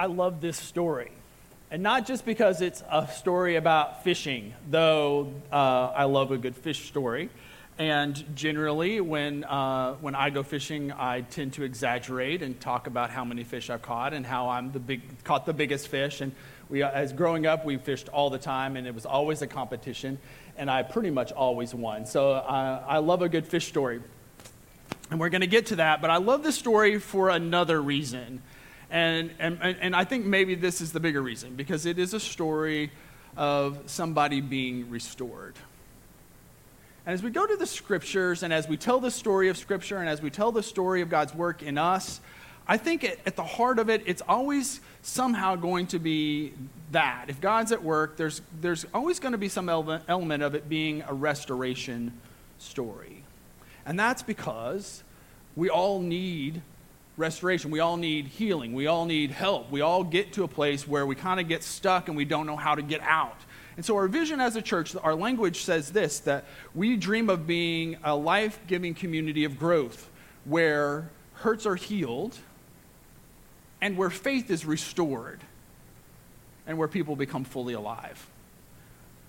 I love this story. And not just because it's a story about fishing, though uh, I love a good fish story. And generally, when, uh, when I go fishing, I tend to exaggerate and talk about how many fish I've caught and how I'm the big, caught the biggest fish. And we, as growing up, we fished all the time, and it was always a competition. And I pretty much always won. So uh, I love a good fish story. And we're going to get to that, but I love this story for another reason. And, and, and I think maybe this is the bigger reason because it is a story of somebody being restored. And as we go to the scriptures and as we tell the story of scripture and as we tell the story of God's work in us, I think at the heart of it, it's always somehow going to be that. If God's at work, there's, there's always going to be some element of it being a restoration story. And that's because we all need restoration. We all need healing. We all need help. We all get to a place where we kind of get stuck and we don't know how to get out. And so, our vision as a church, our language says this that we dream of being a life giving community of growth where hurts are healed and where faith is restored and where people become fully alive.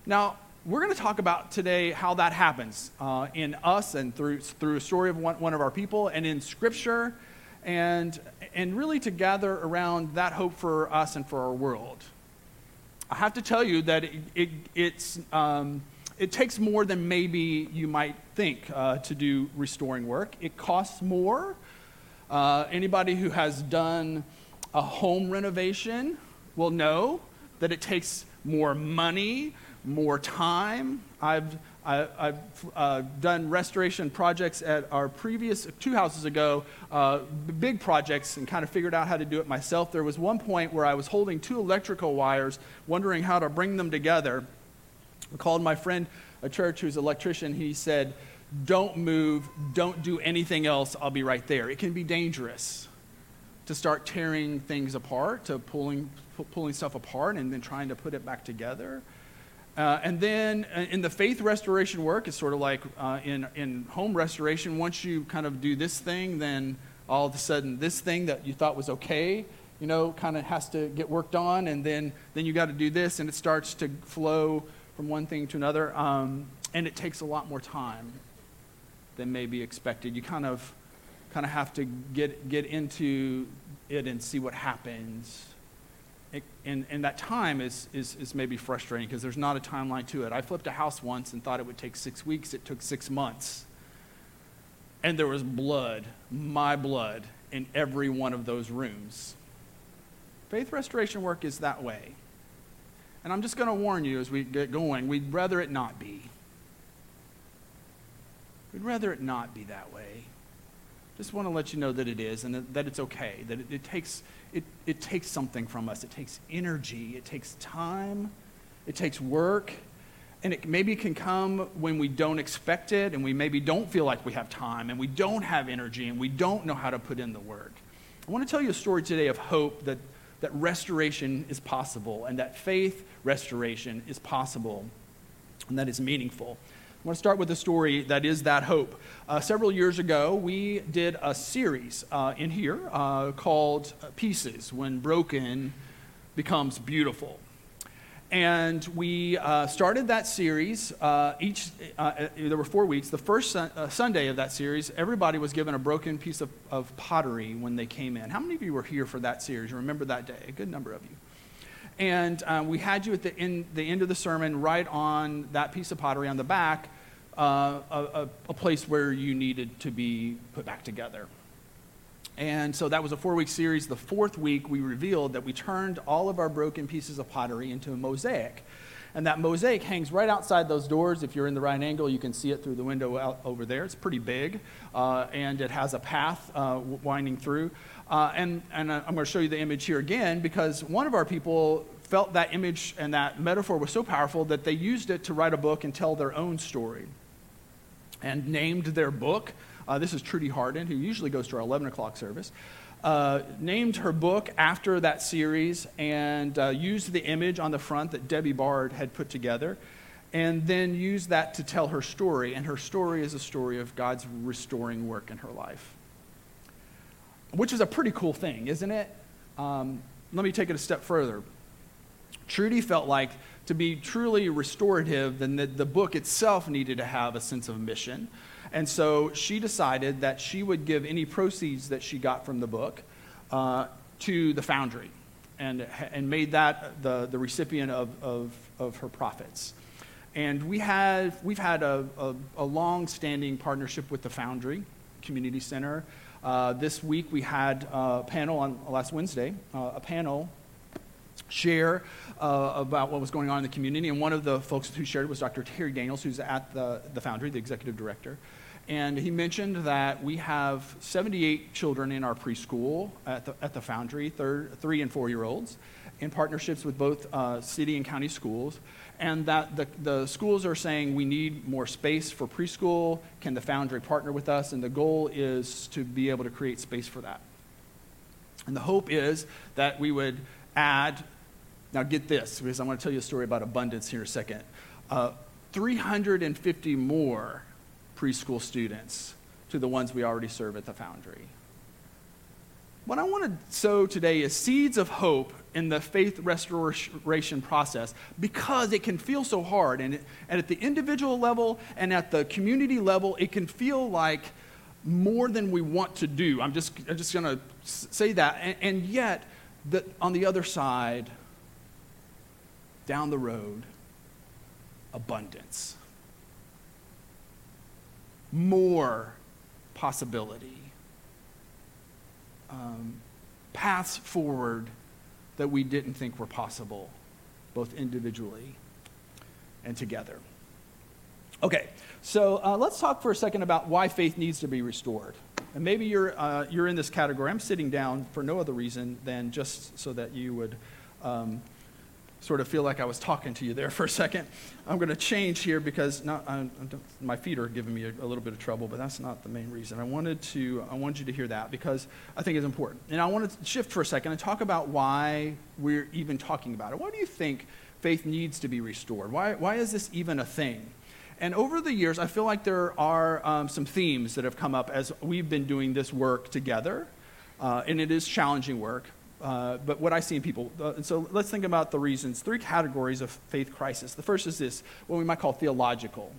Now, we're going to talk about today how that happens uh, in us and through, through a story of one, one of our people and in Scripture and, and really to gather around that hope for us and for our world. I have to tell you that it, it, um, it takes more than maybe you might think uh, to do restoring work. It costs more. Uh, anybody who has done a home renovation will know that it takes more money, more time. I've I, have uh, done restoration projects at our previous two houses ago, uh, big projects, and kind of figured out how to do it myself. There was one point where I was holding two electrical wires, wondering how to bring them together. I called my friend, a church who's an electrician. He said, Don't move, don't do anything else, I'll be right there. It can be dangerous to start tearing things apart, to pulling, pulling stuff apart and then trying to put it back together. Uh, and then uh, in the faith restoration work, it's sort of like uh, in, in home restoration. Once you kind of do this thing, then all of a sudden this thing that you thought was okay, you know, kind of has to get worked on. And then, then you got to do this, and it starts to flow from one thing to another. Um, and it takes a lot more time than may be expected. You kind of, kind of have to get, get into it and see what happens and, and that time is, is, is maybe frustrating because there's not a timeline to it. I flipped a house once and thought it would take six weeks. It took six months. And there was blood, my blood, in every one of those rooms. Faith restoration work is that way. And I'm just going to warn you as we get going, we'd rather it not be. We'd rather it not be that way. Just want to let you know that it is and that, it's okay, that it, it takes it, it takes something from us. It takes energy, it takes time, it takes work, and it maybe can come when we don't expect it, and we maybe don't feel like we have time, and we don't have energy, and we don't know how to put in the work. I want to tell you a story today of hope that, that restoration is possible, and that faith restoration is possible, and that is meaningful. I want to start with a story that is that hope. Uh, several years ago, we did a series uh, in here uh, called Pieces When Broken Becomes Beautiful. And we uh, started that series uh, each, uh, there were four weeks. The first sun, Sunday of that series, everybody was given a broken piece of, of pottery when they came in. How many of you were here for that series? Remember that day? A good number of you. And um, we had you at the end, the end of the sermon right on that piece of pottery on the back uh, a, a, place where you needed to be put back together. And so that was a four week series. The fourth week, we revealed that we turned all of our broken pieces of pottery into a mosaic. And that mosaic hangs right outside those doors. If you're in the right angle, you can see it through the window out over there. It's pretty big, uh, and it has a path uh, winding through. Uh, and, and uh, I'm going to show you the image here again because one of our people felt that image and that metaphor was so powerful that they used it to write a book and tell their own story and named their book. Uh, this is Trudy Harden, who usually goes to our 11 o'clock service. Uh, named her book after that series and uh, used the image on the front that Debbie Bard had put together, and then used that to tell her story. And her story is a story of God's restoring work in her life, which is a pretty cool thing, isn't it? Um, let me take it a step further. Trudy felt like to be truly restorative, then the, the book itself needed to have a sense of mission. And so she decided that she would give any proceeds that she got from the book uh, to the foundry and, and made that the, the recipient of, of, of her profits. And we have, we've had a, a, a long standing partnership with the Foundry Community Center. Uh, this week we had a panel on last Wednesday, uh, a panel share uh, about what was going on in the community. And one of the folks who shared was Dr. Terry Daniels, who's at the, the Foundry, the executive director. And he mentioned that we have 78 children in our preschool at the, at the Foundry, third, three and four year olds, in partnerships with both uh, city and county schools and that the, the schools are saying we need more space for preschool. Can the Foundry partner with us? And the goal is to be able to create space for that. And the hope is that we would add, now get this, because I'm going to tell you a story about abundance here in a second. Uh, 350 more preschool students to the ones we already serve at the Foundry. What I want to sow today is seeds of hope in the faith restoration process because it can feel so hard. And, and at the individual level and at the community level, it can feel like more than we want to do. I'm just, I'm just going to say that. And, and yet, the, on the other side, down the road, abundance. More possibility um, paths forward that we didn't think were possible, both individually and together. Okay, so uh, let's talk for a second about why faith needs to be restored. And maybe you're, uh, you're in this category. I'm sitting down for no other reason than just so that you would um, sort of feel like I was talking to you there for a second. I'm going to change here because not, I, my feet are giving me a, a, little bit of trouble, but that's not the main reason. I wanted to I wanted you to hear that because I think it's important. And I want to shift for a second and talk about why we're even talking about it. Why do you think faith needs to be restored? Why, why is this even a thing? And over the years, I feel like there are um, some themes that have come up as we've been doing this work together. Uh, and it is challenging work. Uh, but what I see in people. Uh, so let's think about the reasons. Three categories of faith crisis. The first is this, what we might call theological,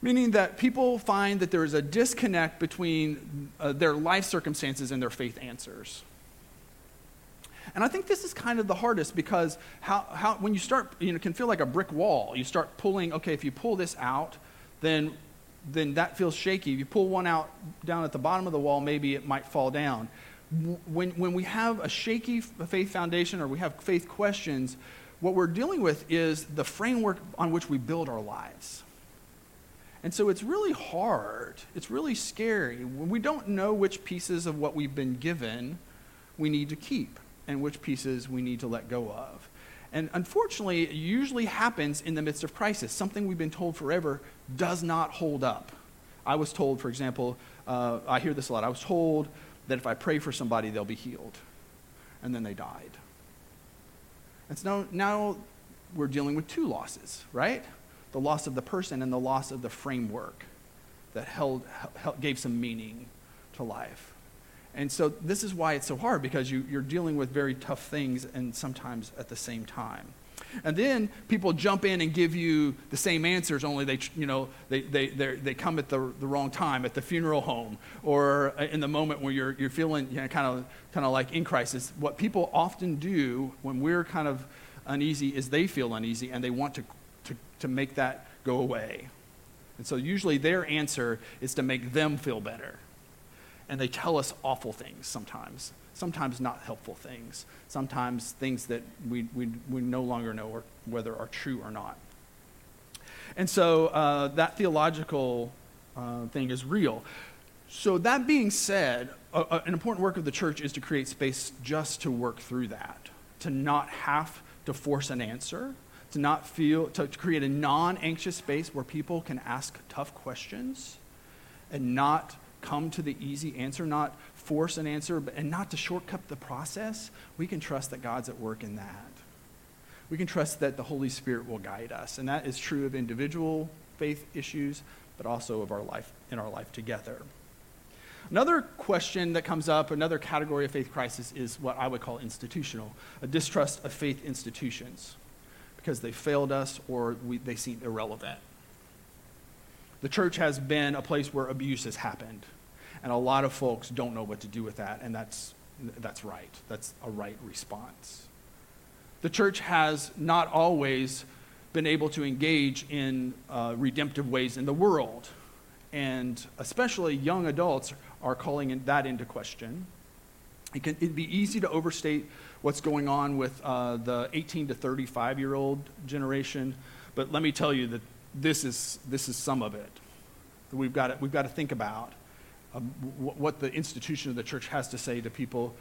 meaning that people find that there is a disconnect between uh, their life circumstances and their faith answers. And I think this is kind of the hardest because how, how, when you start, you know, can feel like a brick wall. You start pulling, okay, if you pull this out, then, then that feels shaky. If you pull one out down at the bottom of the wall, maybe it might fall down when, when we have a shaky faith foundation or we have faith questions, what we're dealing with is the framework on which we build our lives. And so it's really hard. It's really scary. When we don't know which pieces of what we've been given we need to keep and which pieces we need to let go of. And unfortunately, it usually happens in the midst of crisis. Something we've been told forever does not hold up. I was told, for example, uh, I hear this a lot. I was told that if I pray for somebody, they'll be healed. And then they died. And so now, now we're dealing with two losses, right? The loss of the person and the loss of the framework that held, held gave some meaning to life. And so this is why it's so hard because you, you're dealing with very tough things and sometimes at the same time. And then people jump in and give you the same answers, only they, you know, they, they, they come at the, the wrong time, at the funeral home, or uh, in the moment where you're, you're feeling you know, kind, of, kind of like in crisis. What people often do when we're kind of uneasy is they feel uneasy and they want to, to, to make that go away. And so usually their answer is to make them feel better. And they tell us awful things sometimes sometimes not helpful things, sometimes things that we, we, we no longer know whether are true or not. And so uh, that theological uh, thing is real. So, that being said, an important work of the church is to create space just to work through that, to not have to force an answer, to not feel, to, to create a non anxious space where people can ask tough questions and not come to the easy answer, not force an answer, and not to shortcut the process, we can trust that God's at work in that. We can trust that the Holy Spirit will guide us. And that is true of individual faith issues, but also of our life in our life together. Another question that comes up, another category of faith crisis, is what I would call institutional a distrust of faith institutions because they failed us or we, they seem irrelevant. The church has been a place where abuse has happened, and a lot of folks don't know what to do with that, and that's, that's right. That's a right response. The church has not always been able to engage in uh, redemptive ways in the world, and especially young adults are calling that into question. It can, it'd be easy to overstate what's going on with uh, the 18 to 35 year old generation, but let me tell you that this is, this is some of it. That we've got to, we've got to think about um, what the institution of the church has to say to people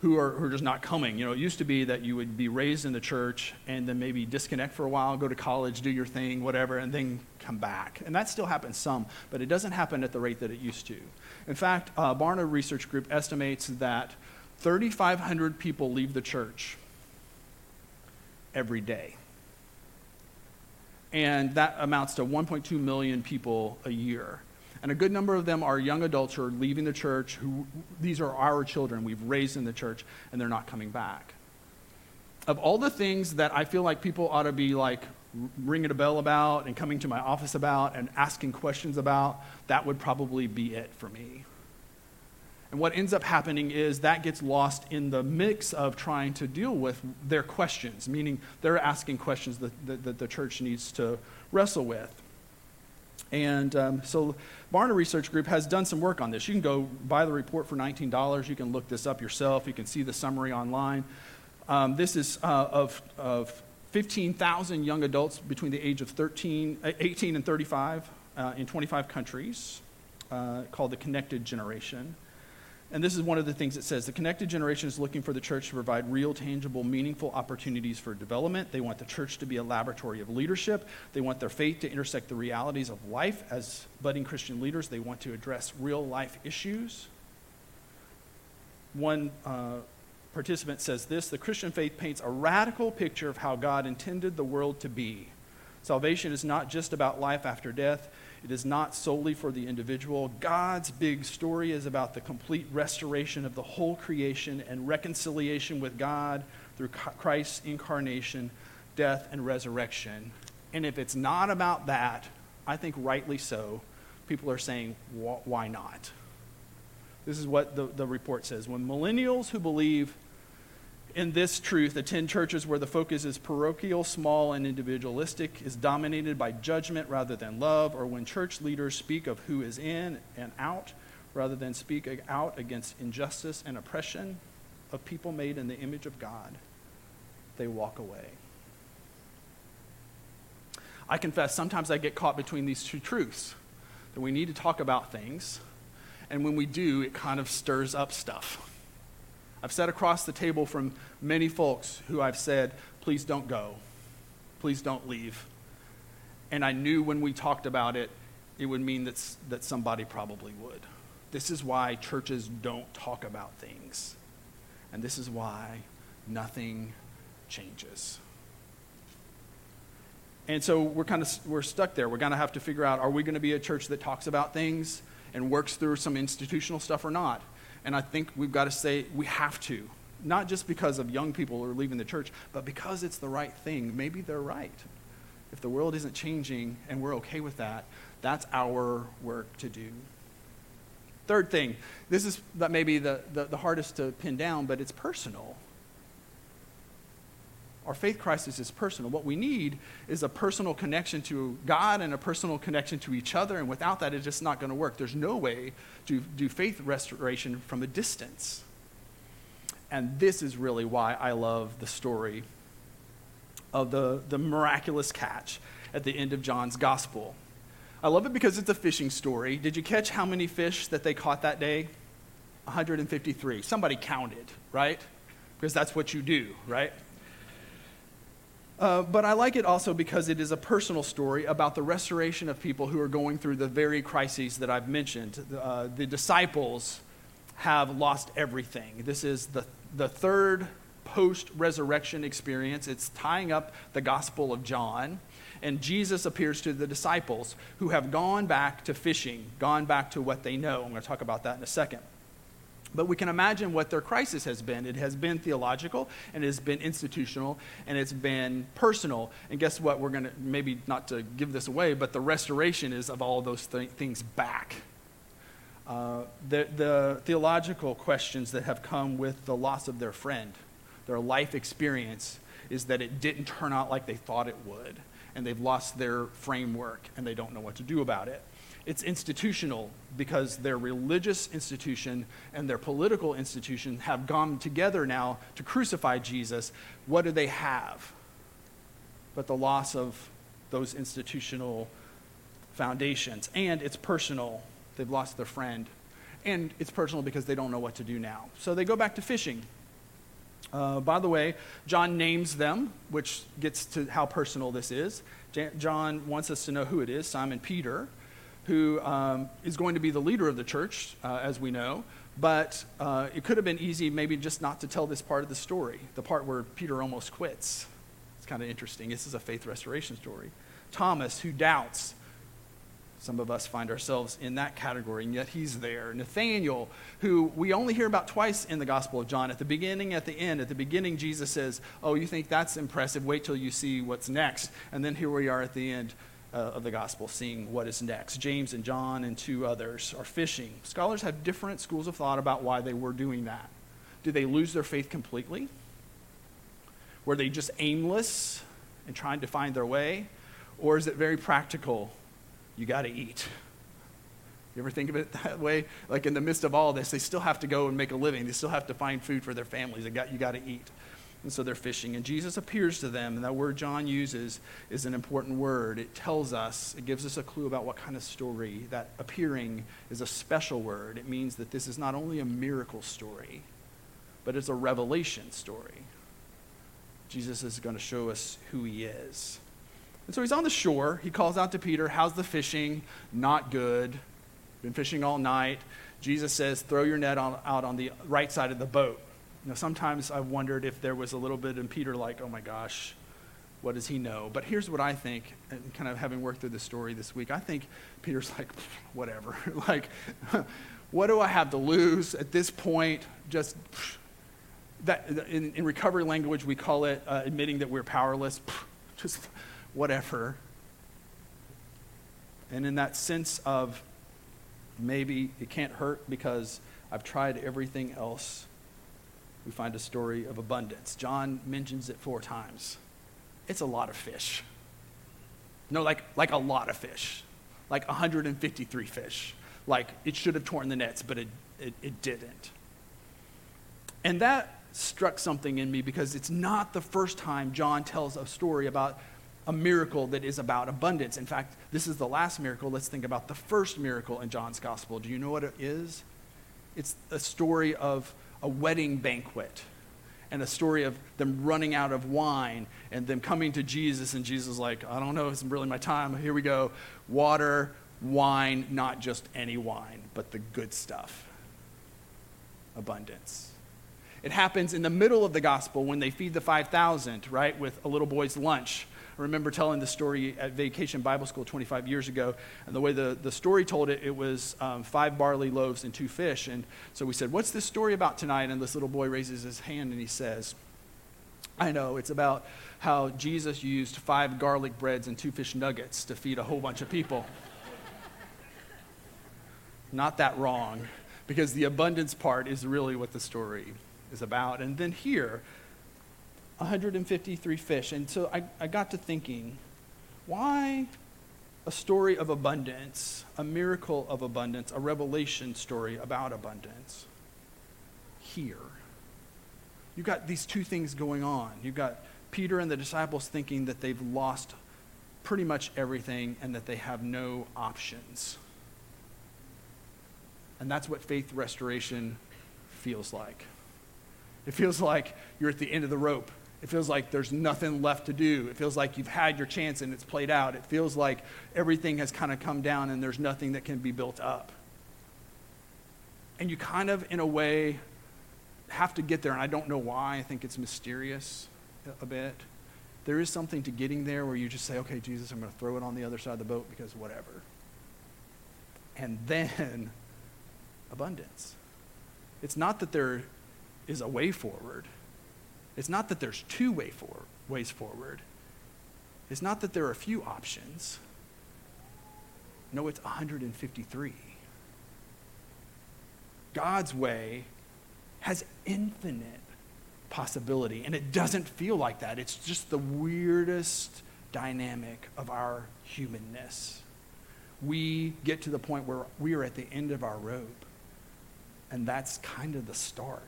who are, who are just not coming. You know, it used to be that you would be raised in the church and then maybe disconnect for a while, go to college, do your thing, whatever, and then come back. And that still happens some, but it doesn't happen at the rate that it used to. In fact, uh, Barna Research Group estimates that 3,500 people leave the church every day. And that amounts to 1.2 million people a year. And a good number of them are young adults who are leaving the church, who these are our children we've raised in the church, and they're not coming back. Of all the things that I feel like people ought to be like ringing a bell about and coming to my office about and asking questions about, that would probably be it for me. And what ends up happening is that gets lost in the mix of trying to deal with their questions, meaning they're asking questions that, that, that the church needs to wrestle with. And um, so Barna Research Group has done some work on this. You can go buy the report for $19. You can look this up yourself. You can see the summary online. Um, this is uh, of, of 15,000 young adults between the age of 13, 18 and 35 uh, in 25 countries uh, called the Connected Generation. And this is one of the things it says. The connected generation is looking for the church to provide real, tangible, meaningful opportunities for development. They want the church to be a laboratory of leadership. They want their faith to intersect the realities of life. As budding Christian leaders, they want to address real life issues. One uh, participant says this The Christian faith paints a radical picture of how God intended the world to be. Salvation is not just about life after death, it is not solely for the individual. God's big story is about the complete restoration of the whole creation and reconciliation with God through Christ's incarnation, death, and resurrection. And if it's not about that, I think rightly so, people are saying, why not? This is what the, the report says. When millennials who believe in this truth attend churches where the focus is parochial, small, and individualistic, is dominated by judgment rather than love, or when church leaders speak of who is in and out rather than speak out against injustice and oppression of people made in the image of God, they walk away. I confess, sometimes I get caught between these two truths that we need to talk about things, and when we do, it kind of stirs up stuff. I've sat across the table from many folks who I've said, please don't go. Please don't leave. And I knew when we talked about it, it would mean that, that somebody probably would. This is why churches don't talk about things. And this is why nothing changes. And so we're kind of we're stuck there. We're going to have to figure out are we going to be a church that talks about things and works through some institutional stuff or not? And I think we've got to say we have to, not just because of young people who are leaving the church, but because it's the right thing. Maybe they're right. If the world isn't changing and we're okay with that, that's our work to do. Third thing, this is that maybe the, the, the hardest to pin down, but it's personal. Our faith crisis is personal. What we need is a personal connection to God and a personal connection to each other. And without that, it's just not going to work. There's no way to do faith restoration from a distance. And this is really why I love the story of the, the miraculous catch at the end of John's gospel. I love it because it's a fishing story. Did you catch how many fish that they caught that day? 153. Somebody counted, right? Because that's what you do, right? Uh, but I like it also because it is a personal story about the restoration of people who are going through the very crises that I've mentioned. Uh, the disciples have lost everything. This is the, the third post resurrection experience. It's tying up the Gospel of John. And Jesus appears to the disciples who have gone back to fishing, gone back to what they know. I'm going to talk about that in a second. But we can imagine what their crisis has been. It has been theological, and it has been institutional, and it's been personal. And guess what? We're going to, maybe not to give this away, but the restoration is of all those th- things back. Uh, the, the theological questions that have come with the loss of their friend, their life experience, is that it didn't turn out like they thought it would, and they've lost their framework, and they don't know what to do about it. It's institutional because their religious institution and their political institution have gone together now to crucify Jesus. What do they have? But the loss of those institutional foundations. And it's personal. They've lost their friend. And it's personal because they don't know what to do now. So they go back to fishing. Uh, by the way, John names them, which gets to how personal this is. John wants us to know who it is Simon Peter who um, is going to be the leader of the church, uh, as we know. But uh, it could have been easy, maybe just not to tell this part of the story, the part where Peter almost quits. It's kind of interesting. This is a faith restoration story. Thomas, who doubts. Some of us find ourselves in that category, and yet he's there. Nathaniel, who we only hear about twice in the Gospel of John, at the beginning, at the end. At the beginning, Jesus says, Oh, you think that's impressive? Wait till you see what's next. And then here we are at the end uh, of the gospel, seeing what is next. James and John and two others are fishing. Scholars have different schools of thought about why they were doing that. Did they lose their faith completely? Were they just aimless and trying to find their way? Or is it very practical? You got to eat. You ever think of it that way? Like in the midst of all this, they still have to go and make a living. They still have to find food for their families. They got, you got to eat. And so they're fishing. And Jesus appears to them. And that word John uses is an important word. It tells us, it gives us a clue about what kind of story. That appearing is a special word. It means that this is not only a miracle story, but it's a revelation story. Jesus is going to show us who he is. And so he's on the shore. He calls out to Peter, How's the fishing? Not good. Been fishing all night. Jesus says, Throw your net on, out on the right side of the boat. You know, sometimes I've wondered if there was a little bit in Peter like, oh my gosh, what does he know? But here's what I think, and kind of having worked through the story this week, I think Peter's like, whatever. like, what do I have to lose at this point? Just that in, in recovery language, we call it uh, admitting that we're powerless. Just whatever. And in that sense of maybe it can't hurt because I've tried everything else we find a story of abundance. John mentions it four times. It's a lot of fish. No, like, like a lot of fish. Like 153 fish. Like it should have torn the nets, but it, it, it didn't. And that struck something in me because it's not the first time John tells a story about a miracle that is about abundance. In fact, this is the last miracle. Let's think about the first miracle in John's gospel. Do you know what it is? It's a story of a wedding banquet and a story of them running out of wine and them coming to Jesus, and Jesus like, I don't know, it's really my time. Here we go. Water, wine, not just any wine, but the good stuff. Abundance. It happens in the middle of the gospel when they feed the 5,000, right, with a little boy's lunch. I remember telling the story at Vacation Bible School 25 years ago, and the way the, the story told it, it was um, five barley loaves and two fish. And so we said, What's this story about tonight? And this little boy raises his hand and he says, I know, it's about how Jesus used five garlic breads and two fish nuggets to feed a whole bunch of people. Not that wrong, because the abundance part is really what the story is about. And then here, 153 fish. And so I, I got to thinking, why a story of abundance, a miracle of abundance, a revelation story about abundance here? You've got these two things going on. You've got Peter and the disciples thinking that they've lost pretty much everything and that they have no options. And that's what faith restoration feels like. It feels like you're at the end of the rope it feels like there's nothing left to do. It feels like you've had your chance and it's played out. It feels like everything has kind of come down and there's nothing that can be built up. And you kind of, in a way, have to get there. And I don't know why. I think it's mysterious a bit. there is something to getting there where you just say, okay, Jesus, I'm going to throw it on the other side of the boat because whatever. And then abundance. It's not that there is a way forward. It's not that there's two way for, ways forward. It's not that there are a few options. No, it's 153. God's way has infinite possibility, and it doesn't feel like that. It's just the weirdest dynamic of our humanness. We get to the point where we are at the end of our rope, and that's kind of the start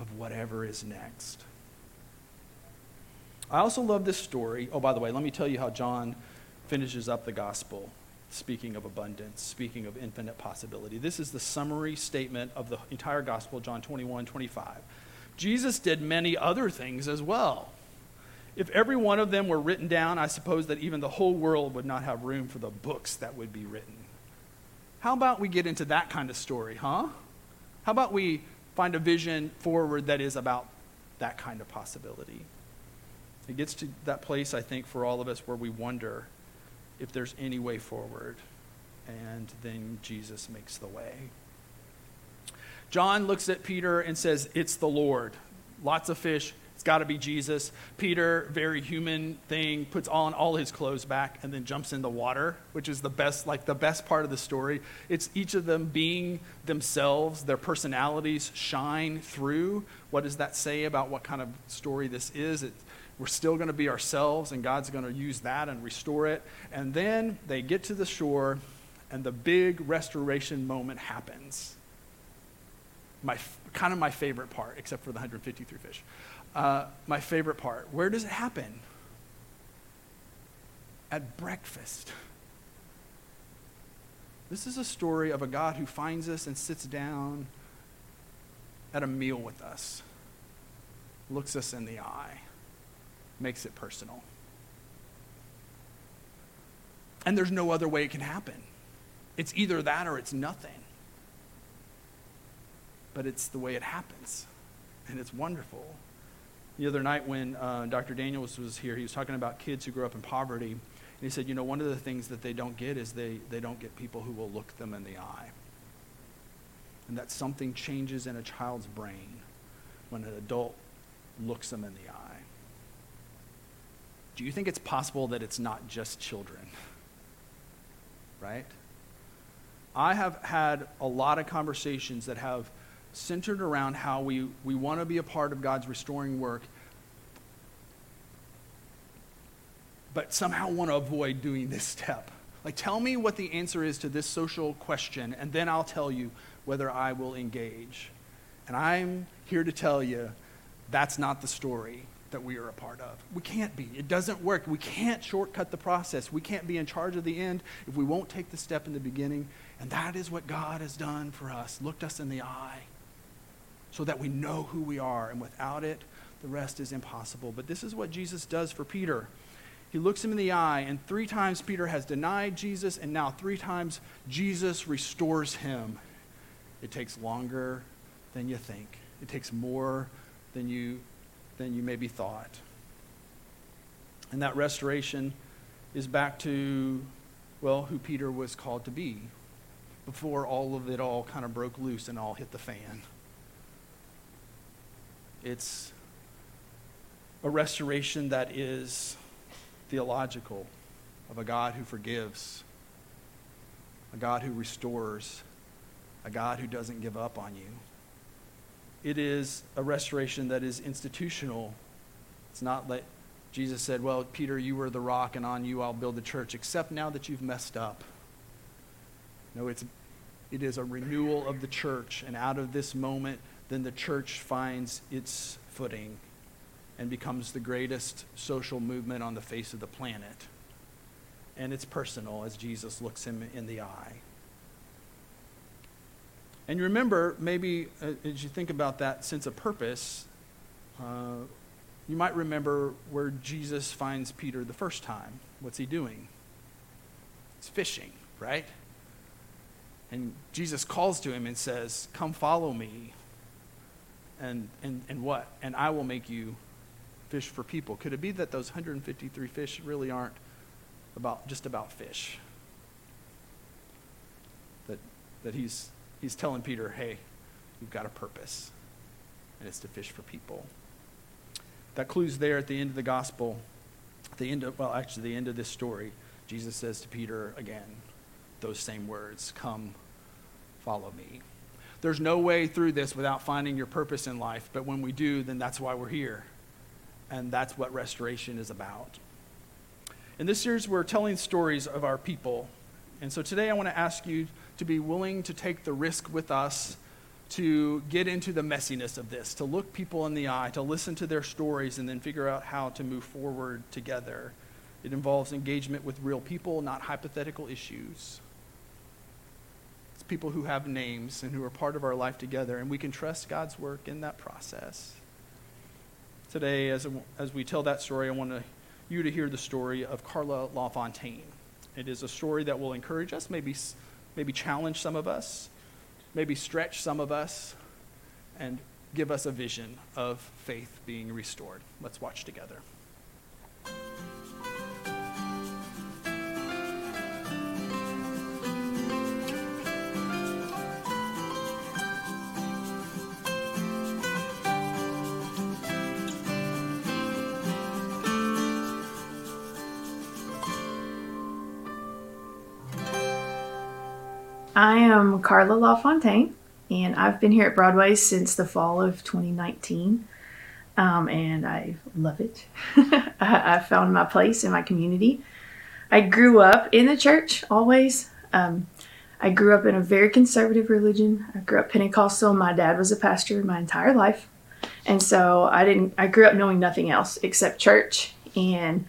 of whatever is next. I also love this story. Oh, by the way, let me tell you how John finishes up the gospel, speaking of abundance, speaking of infinite possibility. This is the summary statement of the entire gospel, John 21, 25. Jesus did many other things as well. If every one of them were written down, I suppose that even the whole world would not have room for the books that would be written. How about we get into that kind of story, huh? How about we find a vision forward that is about that kind of possibility? It gets to that place, I think, for all of us where we wonder if there's any way forward. And then Jesus makes the way. John looks at Peter and says, It's the Lord. Lots of fish. It's got to be Jesus. Peter, very human thing, puts on all his clothes back and then jumps in the water, which is the best, like the best part of the story. It's each of them being themselves, their personalities shine through. What does that say about what kind of story this is? It, we're still going to be ourselves, and God's going to use that and restore it. And then they get to the shore, and the big restoration moment happens. My, kind of my favorite part, except for the 153 fish. Uh, my favorite part. Where does it happen? At breakfast. This is a story of a God who finds us and sits down at a meal with us, looks us in the eye makes it personal. And there's no other way it can happen. It's either that or it's nothing. But it's the way it happens. And it's wonderful. The other night when uh, Dr. Daniels was here, he was talking about kids who grow up in poverty. And he said, you know, one of the things that they don't get is they, they don't get people who will look them in the eye. And that something changes in a child's brain when an adult looks them in the eye do you think it's possible that it's not just children? Right? I have had a lot of conversations that have centered around how we, we want to be a part of God's restoring work, but somehow want to avoid doing this step. Like, tell me what the answer is to this social question, and then I'll tell you whether I will engage. And I'm here to tell you that's not the story that we are a part of. We can't be. It doesn't work. We can't shortcut the process. We can't be in charge of the end if we won't take the step in the beginning. And that is what God has done for us, looked us in the eye so that we know who we are. And without it, the rest is impossible. But this is what Jesus does for Peter. He looks him in the eye, and three times Peter has denied Jesus, and now three times Jesus restores him. It takes longer than you think, it takes more than you than you maybe thought. And that restoration is back to, well, who Peter was called to be before all of it all kind of broke loose and all hit the fan. It's a restoration that is theological of a God who forgives, a God who restores, a God who doesn't give up on you it is a restoration that is institutional. It's not like Jesus said, Well, Peter, you were the rock, and on you I'll build the church, except now that you've messed up. No, it's, it is a renewal of the church, and out of this moment, then the church finds its footing and becomes the greatest social movement on the face of the planet. And it's personal as Jesus looks him in the eye. And you remember, maybe uh, as you think about that sense of purpose, uh, you might remember where Jesus finds Peter the first time. What's he doing? He's fishing, right? And Jesus calls to him and says, Come follow me. And, and, and what? And I will make you fish for people? Could it be that those 153 fish really aren't about just about fish? That, that he's, he's telling Peter, hey, you've got a purpose, and it's to fish for people. That clue's there at the end of the gospel. The end of, well, actually, the end of this story, Jesus says to Peter again those same words Come, follow me. There's no way through this without finding your purpose in life, but when we do, then that's why we're here. And that's what restoration is about. In this series, we're telling stories of our people. And so today I want to ask you to be willing to take the risk with us to get into the messiness of this, to look people in the eye, to listen to their stories, and then figure out how to move forward together. It involves engagement with real people, not hypothetical issues. People who have names and who are part of our life together, and we can trust God's work in that process. Today, as, as we tell that story, I want to, you to hear the story of Carla LaFontaine. It is a story that will encourage us, maybe, maybe challenge some of us, maybe stretch some of us and give us a vision of faith being restored. Let's watch together. I am Carla LaFontaine, and I've been here at Broadway since the fall of 2019, um, and I love it. I, found my place in my community. I grew up in the church always. Um, I grew up in a very conservative religion. I grew up Pentecostal. My dad was a pastor my entire life, and so I didn't. I grew up knowing nothing else except church and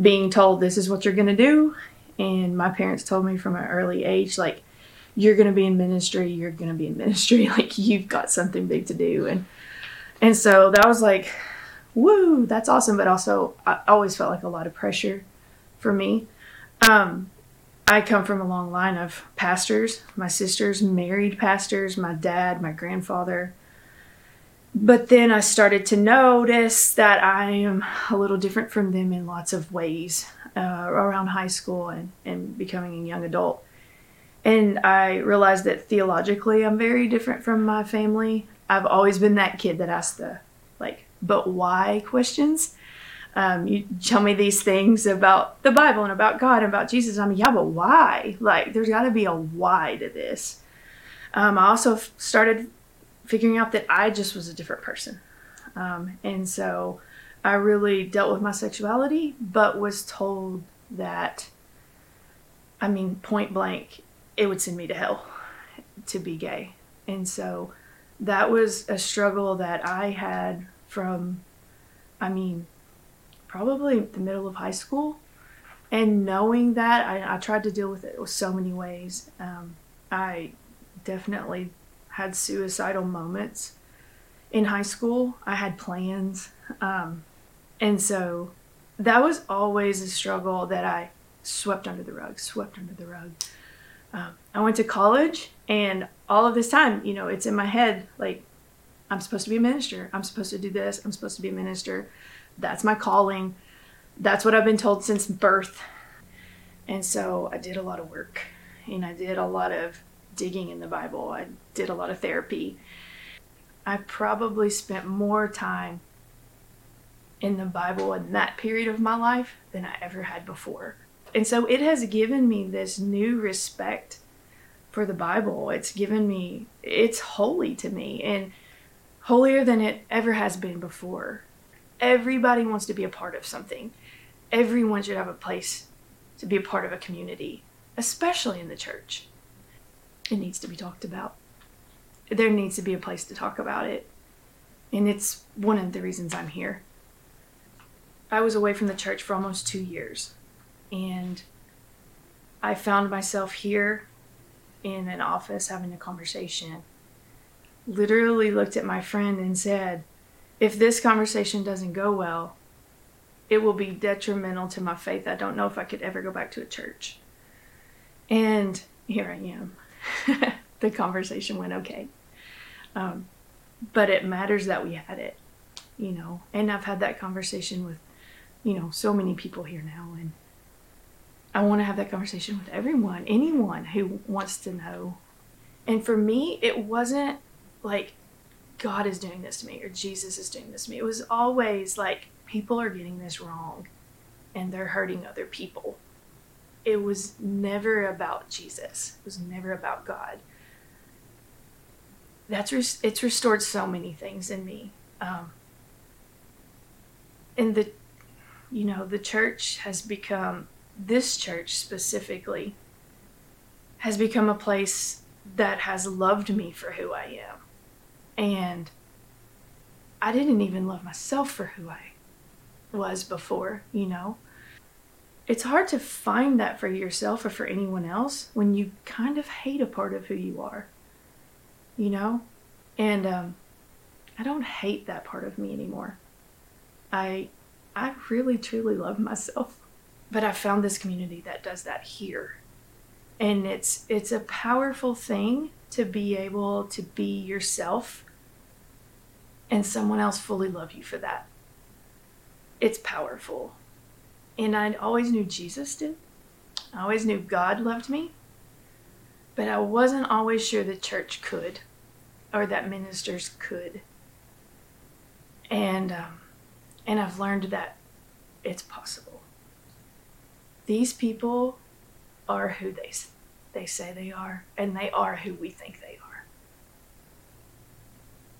being told this is what you're going to do. And my parents told me from an early age, like you're going to be in ministry you're going to be in ministry. Like you've got something big to do. And and so that was like woo that's awesome. But also i always felt like a lot of pressure for me. Um i come from a long line of pastors. My sisters married pastors my dad my grandfather. But then i started to notice that i am a little different from them in lots of ways uh, around high school and, and becoming a young adult and I realized that theologically I'm very different from my family. I've always been that kid that asks the like, but why questions. Um, you tell me these things about the Bible and about God and about Jesus. I'm yeah, but why? Like, there's got to be a why to this. Um, I also f- started figuring out that I just was a different person. Um, and so I really dealt with my sexuality, but was told that, I mean, point blank, it would send me to hell to be gay. And so that was a struggle that I had from, I mean, probably the middle of high school. And knowing that, I, I tried to deal with it with so many ways. Um, I definitely had suicidal moments in high school. I had plans. Um, and so that was always a struggle that I swept under the rug, swept under the rug um, I went to college, and all of this time, you know, it's in my head like, I'm supposed to be a minister. I'm supposed to do this. I'm supposed to be a minister. That's my calling. That's what I've been told since birth. And so I did a lot of work and I did a lot of digging in the Bible. I did a lot of therapy. I probably spent more time in the Bible in that period of my life than I ever had before. And so it has given me this new respect for the Bible. It's given me, it's holy to me and holier than it ever has been before. Everybody wants to be a part of something. Everyone should have a place to be a part of a community, especially in the church. It needs to be talked about. There needs to be a place to talk about it. And it's one of the reasons I'm here. I was away from the church for almost two years and I found myself here in an office having a conversation. Literally looked at my friend and said, If this conversation doesn't go well, it will be detrimental to my faith. I don't know if I could ever go back to a church. And here I am. the conversation went okay. Um, but it matters that we had it you know. And I've had that conversation with, you know, so many people here now. And I want to have that conversation with everyone, anyone who wants to know. And for me, it wasn't like God is doing this to me or Jesus is doing this to me. It was always like people are getting this wrong and they're hurting other people. It was never about Jesus. It was never about God. That's res- it's restored so many things in me. Um, and the, you know, the church has become this church specifically has become a place that has loved me for who I am. And I didn't even love myself for who I was before, you know? It's hard to find that for yourself or for anyone else when you kind of hate a part of who you are, you know? And um, I don't hate that part of me anymore. I, I really truly love myself. But I found this community that does that here. And it's it's a powerful thing to be able to be yourself and someone else fully love you for that. It's powerful. And I always knew Jesus did. I always knew God loved me. But I wasn't always sure the church could or that ministers could. And um, and I've learned that it's possible. These people are who they they say they are, and they are who we think they are.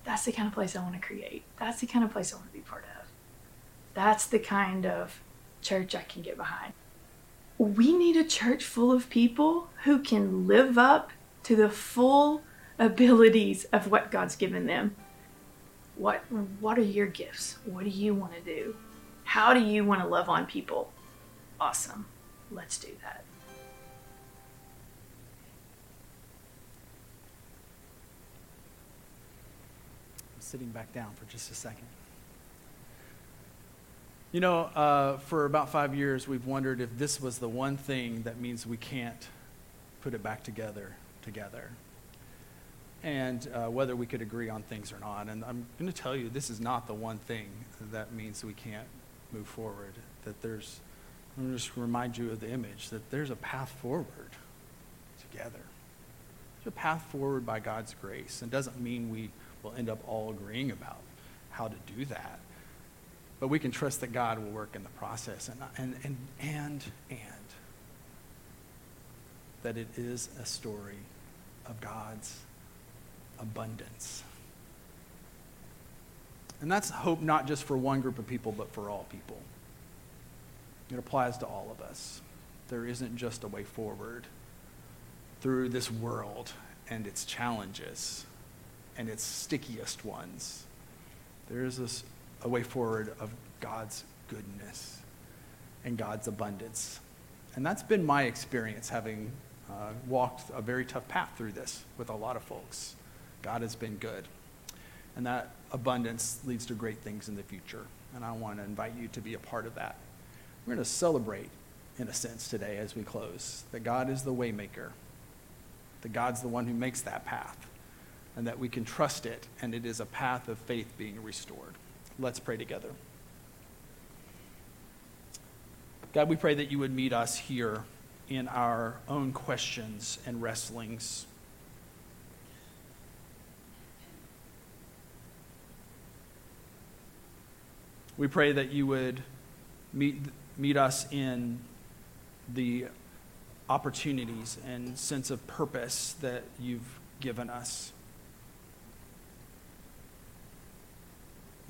That's the kind of place I want to create. That's the kind of place I want to be part of. That's the kind of church I can get behind. We need a church full of people who can live up to the full abilities of what God's given them. What what are your gifts? What do you want to do? How do you want to love on people? Awesome. Let's do that. I'm sitting back down for just a second. You know, uh, for about five years, we've wondered if this was the one thing that means we can't put it back together, together, and uh, whether we could agree on things or not. And I'm going to tell you, this is not the one thing that means we can't move forward. That there's, I'm just remind you of the image that there's a path forward together. There's a path forward by God's grace. And doesn't mean we will end up all agreeing about how to do that. But we can trust that God will work in the process and, and, and, and, and that it is a story of God's abundance. And that's hope not just for one group of people, but for all people. It applies to all of us. There isn't just a way forward through this world and its challenges and its stickiest ones. There is this, a way forward of God's goodness and God's abundance. And that's been my experience having uh, walked a very tough path through this with a lot of folks. God has been good. And that abundance leads to great things in the future. And I want to invite you to be a part of that. We're going to celebrate, in a sense, today as we close that God is the waymaker, that God's the one who makes that path and that we can trust it, and it is a path of faith being restored. Let's pray together. God, we pray that you would meet us here in our own questions and wrestlings. We pray that you would meet, meet us in the opportunities and sense of purpose that you've given us.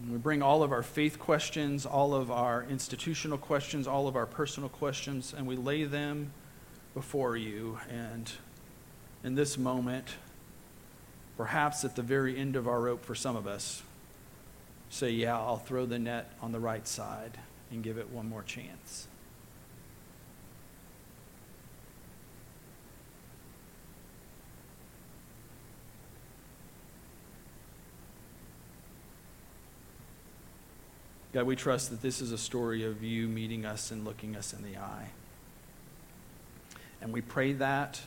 And we bring all of our faith questions, all of our institutional questions, all of our personal questions, and we lay them before you. And in this moment, perhaps at the very end of our rope for some of us, say, Yeah, I'll throw the net on the right side and give it one more chance. God, we trust that this is a story of you meeting us and looking us in the eye. And we pray that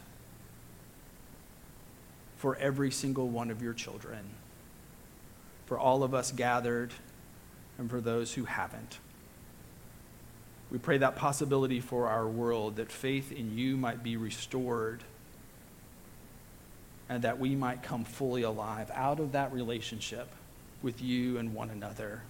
for every single one of your children, for all of us gathered and for those who haven't. We pray that possibility for our world, that faith in you might be restored and that we might come fully alive out of that relationship with you and one another